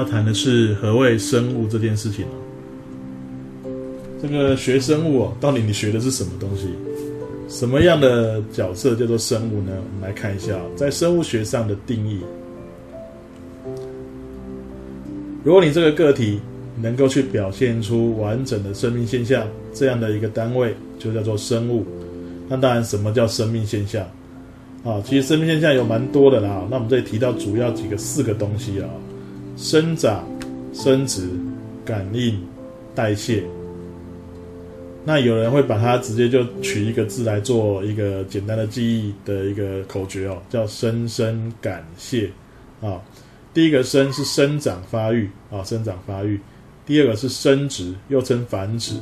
要谈的是何谓生物这件事情。这个学生物哦，到底你学的是什么东西？什么样的角色叫做生物呢？我们来看一下，在生物学上的定义。如果你这个个体能够去表现出完整的生命现象，这样的一个单位就叫做生物。那当然，什么叫生命现象？啊，其实生命现象有蛮多的啦。那我们这里提到主要几个四个东西啊：生长、生殖、感应、代谢。那有人会把它直接就取一个字来做一个简单的记忆的一个口诀哦，叫生生感谢啊。第一个生是生长发育啊，生长发育；第二个是生殖，又称繁殖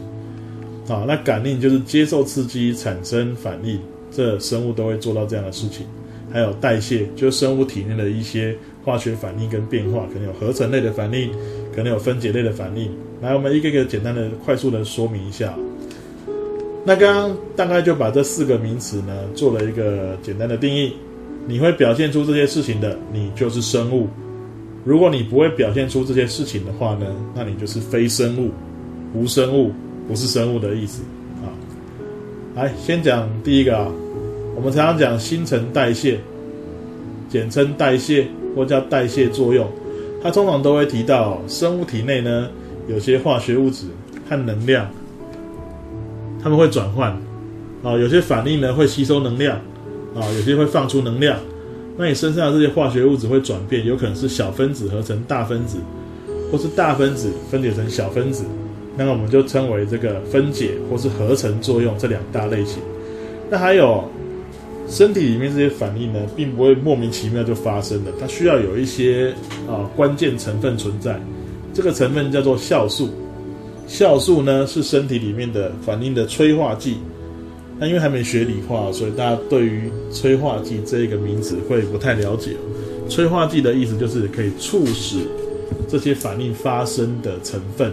啊。那感应就是接受刺激产生反应，这生物都会做到这样的事情。还有代谢，就是生物体内的一些化学反应跟变化，可能有合成类的反应，可能有分解类的反应。来，我们一个一个简单的、快速的说明一下。那刚刚大概就把这四个名词呢做了一个简单的定义。你会表现出这些事情的，你就是生物；如果你不会表现出这些事情的话呢，那你就是非生物、无生物，不是生物的意思啊。来，先讲第一个啊，我们常常讲新陈代谢，简称代谢或叫代谢作用，它通常都会提到生物体内呢有些化学物质和能量。他们会转换，啊，有些反应呢会吸收能量，啊，有些会放出能量。那你身上的这些化学物质会转变，有可能是小分子合成大分子，或是大分子分解成小分子。那么我们就称为这个分解或是合成作用这两大类型。那还有身体里面这些反应呢，并不会莫名其妙就发生的，它需要有一些啊关键成分存在。这个成分叫做酵素。酵素呢是身体里面的反应的催化剂。那因为还没学理化，所以大家对于催化剂这一个名词会不太了解。催化剂的意思就是可以促使这些反应发生的成分。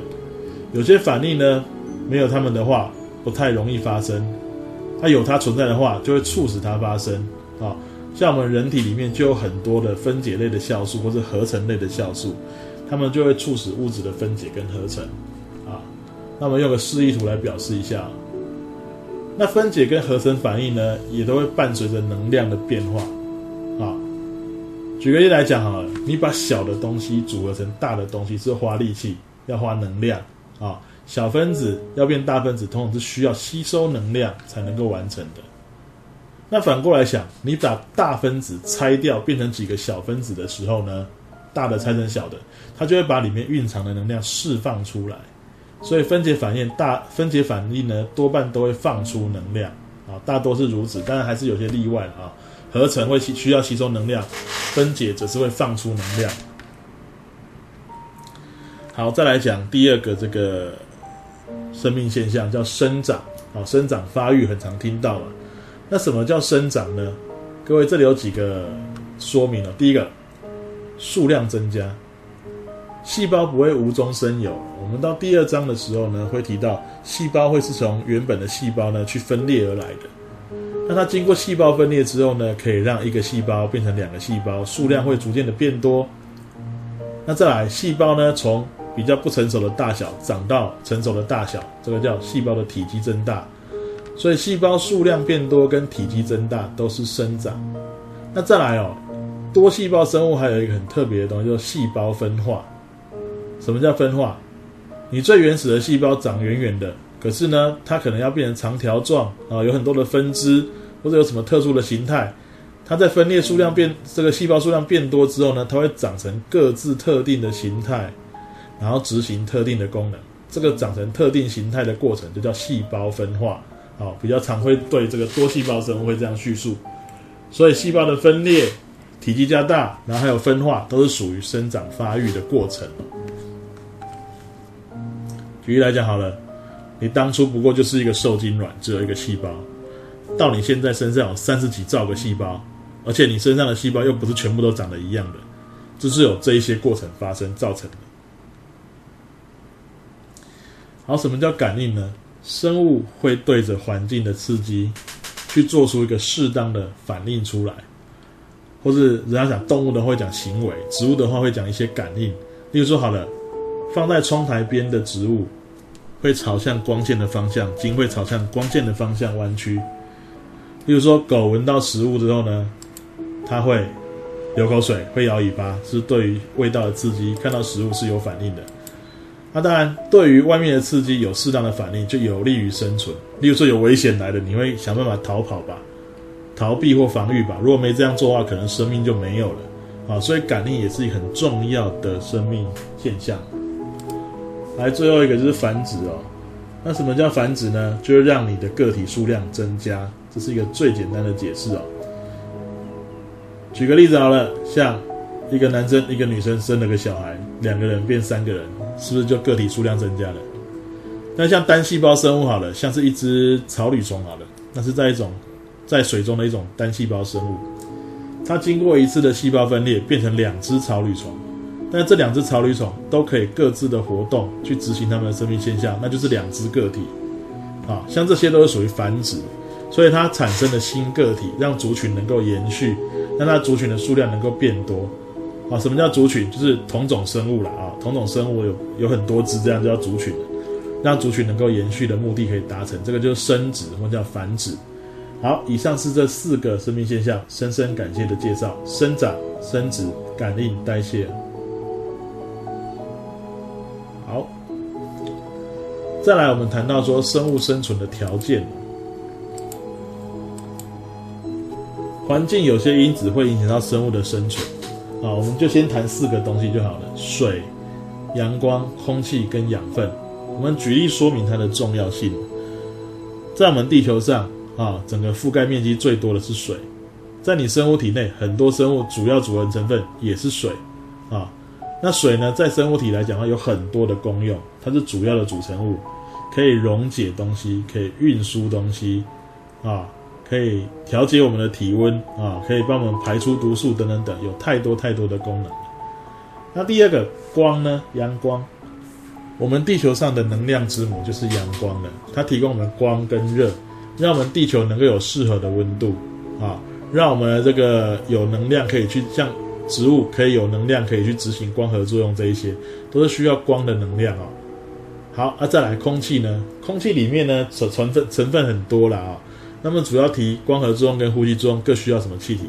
有些反应呢没有它们的话不太容易发生，它有它存在的话就会促使它发生。啊，像我们人体里面就有很多的分解类的酵素或是合成类的酵素，它们就会促使物质的分解跟合成啊。那么用个示意图来表示一下，那分解跟合成反应呢，也都会伴随着能量的变化啊。举个例来讲哈，你把小的东西组合成大的东西是花力气，要花能量啊。小分子要变大分子，通常是需要吸收能量才能够完成的。那反过来想，你把大分子拆掉变成几个小分子的时候呢，大的拆成小的，它就会把里面蕴藏的能量释放出来。所以分解反应大分解反应呢，多半都会放出能量啊，大多是如此，当然还是有些例外啊。合成会需需要吸收能量，分解则是会放出能量。好，再来讲第二个这个生命现象，叫生长啊，生长发育很常听到啊。那什么叫生长呢？各位这里有几个说明了。第一个，数量增加。细胞不会无中生有。我们到第二章的时候呢，会提到细胞会是从原本的细胞呢去分裂而来的。那它经过细胞分裂之后呢，可以让一个细胞变成两个细胞，数量会逐渐的变多。那再来，细胞呢从比较不成熟的大小长到成熟的大小，这个叫细胞的体积增大。所以细胞数量变多跟体积增大都是生长。那再来哦，多细胞生物还有一个很特别的东西，叫细胞分化。什么叫分化？你最原始的细胞长圆圆的，可是呢，它可能要变成长条状啊，有很多的分支，或者有什么特殊的形态。它在分裂数量变，这个细胞数量变多之后呢，它会长成各自特定的形态，然后执行特定的功能。这个长成特定形态的过程就叫细胞分化啊，比较常会对这个多细胞生物会这样叙述。所以细胞的分裂、体积加大，然后还有分化，都是属于生长发育的过程。举例来讲好了，你当初不过就是一个受精卵，只有一个细胞，到你现在身上有三十几兆个细胞，而且你身上的细胞又不是全部都长得一样的，这是有这一些过程发生造成的。好，什么叫感应呢？生物会对着环境的刺激去做出一个适当的反应出来，或是人家讲动物的话会讲行为，植物的话会讲一些感应。例如说，好了，放在窗台边的植物会朝向光线的方向，茎会朝向光线的方向弯曲。例如说，狗闻到食物之后呢，它会流口水，会摇尾巴，是对于味道的刺激，看到食物是有反应的。那当然，对于外面的刺激有适当的反应，就有利于生存。例如说，有危险来了，你会想办法逃跑吧，逃避或防御吧。如果没这样做的话，可能生命就没有了啊。所以感应也是一很重要的生命现象。来，最后一个就是繁殖哦。那什么叫繁殖呢？就是让你的个体数量增加，这是一个最简单的解释哦。举个例子好了，像一个男生一个女生生了个小孩，两个人变三个人，是不是就个体数量增加了？那像单细胞生物好了，像是一只草履虫好了，那是在一种在水中的一种单细胞生物，它经过一次的细胞分裂，变成两只草履虫，但这两只草履虫都可以各自的活动去执行它们的生命现象，那就是两只个体。啊，像这些都是属于繁殖，所以它产生了新个体，让族群能够延续。让它族群的数量能够变多，啊，什么叫族群？就是同种生物了啊，同种生物有有很多只，这样叫族群，让族群能够延续的目的可以达成，这个就是生殖或叫繁殖。好，以上是这四个生命现象，深深感谢的介绍：生长、生殖、感应、代谢。好，再来我们谈到说生物生存的条件。环境有些因子会影响到生物的生存，啊，我们就先谈四个东西就好了：水、阳光、空气跟养分。我们举例说明它的重要性。在我们地球上，啊，整个覆盖面积最多的是水。在你生物体内，很多生物主要组成成分也是水，啊，那水呢，在生物体来讲，它有很多的功用，它是主要的组成物，可以溶解东西，可以运输东西，啊。可以调节我们的体温啊，可以帮我们排出毒素等等等，有太多太多的功能。那第二个光呢？阳光，我们地球上的能量之母就是阳光了，它提供我们光跟热，让我们地球能够有适合的温度啊，让我们这个有能量可以去像植物可以有能量可以去执行光合作用，这一些都是需要光的能量啊。好，啊再来空气呢？空气里面呢，成成分成分很多了啊。那么主要提光合作用跟呼吸作用各需要什么气体？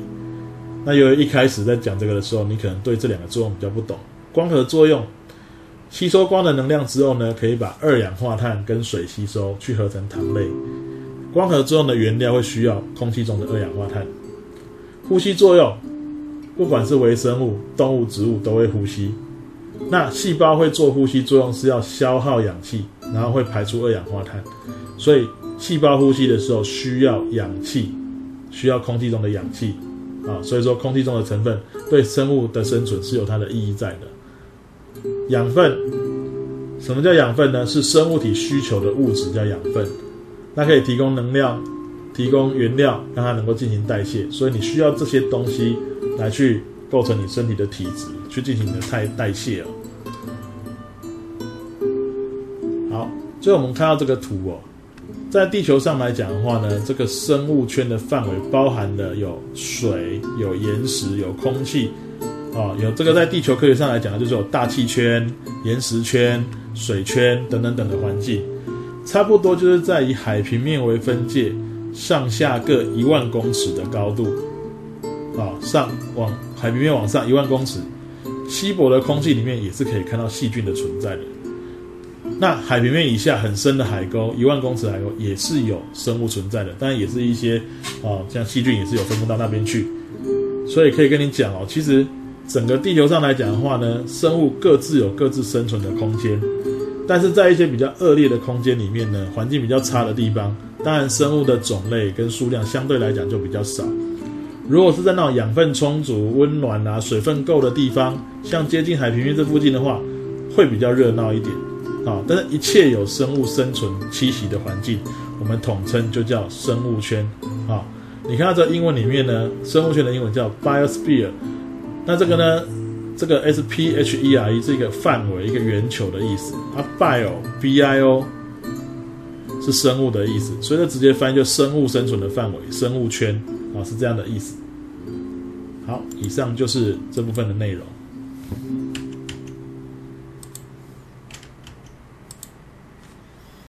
那由于一开始在讲这个的时候，你可能对这两个作用比较不懂。光合作用吸收光的能量之后呢，可以把二氧化碳跟水吸收去合成糖类。光合作用的原料会需要空气中的二氧化碳。呼吸作用，不管是微生物、动物、植物都会呼吸。那细胞会做呼吸作用是要消耗氧气，然后会排出二氧化碳，所以。细胞呼吸的时候需要氧气，需要空气中的氧气啊，所以说空气中的成分对生物的生存是有它的意义在的。养分，什么叫养分呢？是生物体需求的物质叫养分，它可以提供能量，提供原料，让它能够进行代谢。所以你需要这些东西来去构成你身体的体质，去进行你的代代谢哦。好，最后我们看到这个图哦。在地球上来讲的话呢，这个生物圈的范围包含了有水、有岩石、有空气，啊，有这个在地球科学上来讲呢，就是有大气圈、岩石圈、水圈等等等的环境，差不多就是在以海平面为分界，上下各一万公尺的高度，啊，上往海平面往上一万公尺，稀薄的空气里面也是可以看到细菌的存在的。那海平面以下很深的海沟，一万公尺海沟也是有生物存在的，当然也是一些哦，像细菌也是有分布到那边去，所以可以跟你讲哦，其实整个地球上来讲的话呢，生物各自有各自生存的空间，但是在一些比较恶劣的空间里面呢，环境比较差的地方，当然生物的种类跟数量相对来讲就比较少。如果是在那种养分充足、温暖啊、水分够的地方，像接近海平面这附近的话，会比较热闹一点。啊，但是一切有生物生存栖息的环境，我们统称就叫生物圈。啊，你看到这英文里面呢，生物圈的英文叫 biosphere。那这个呢，这个 S P H E R E 是一个范围、一个圆球的意思。啊，bio B I O 是生物的意思，所以它直接翻译就生物生存的范围、生物圈啊，是这样的意思。好，以上就是这部分的内容。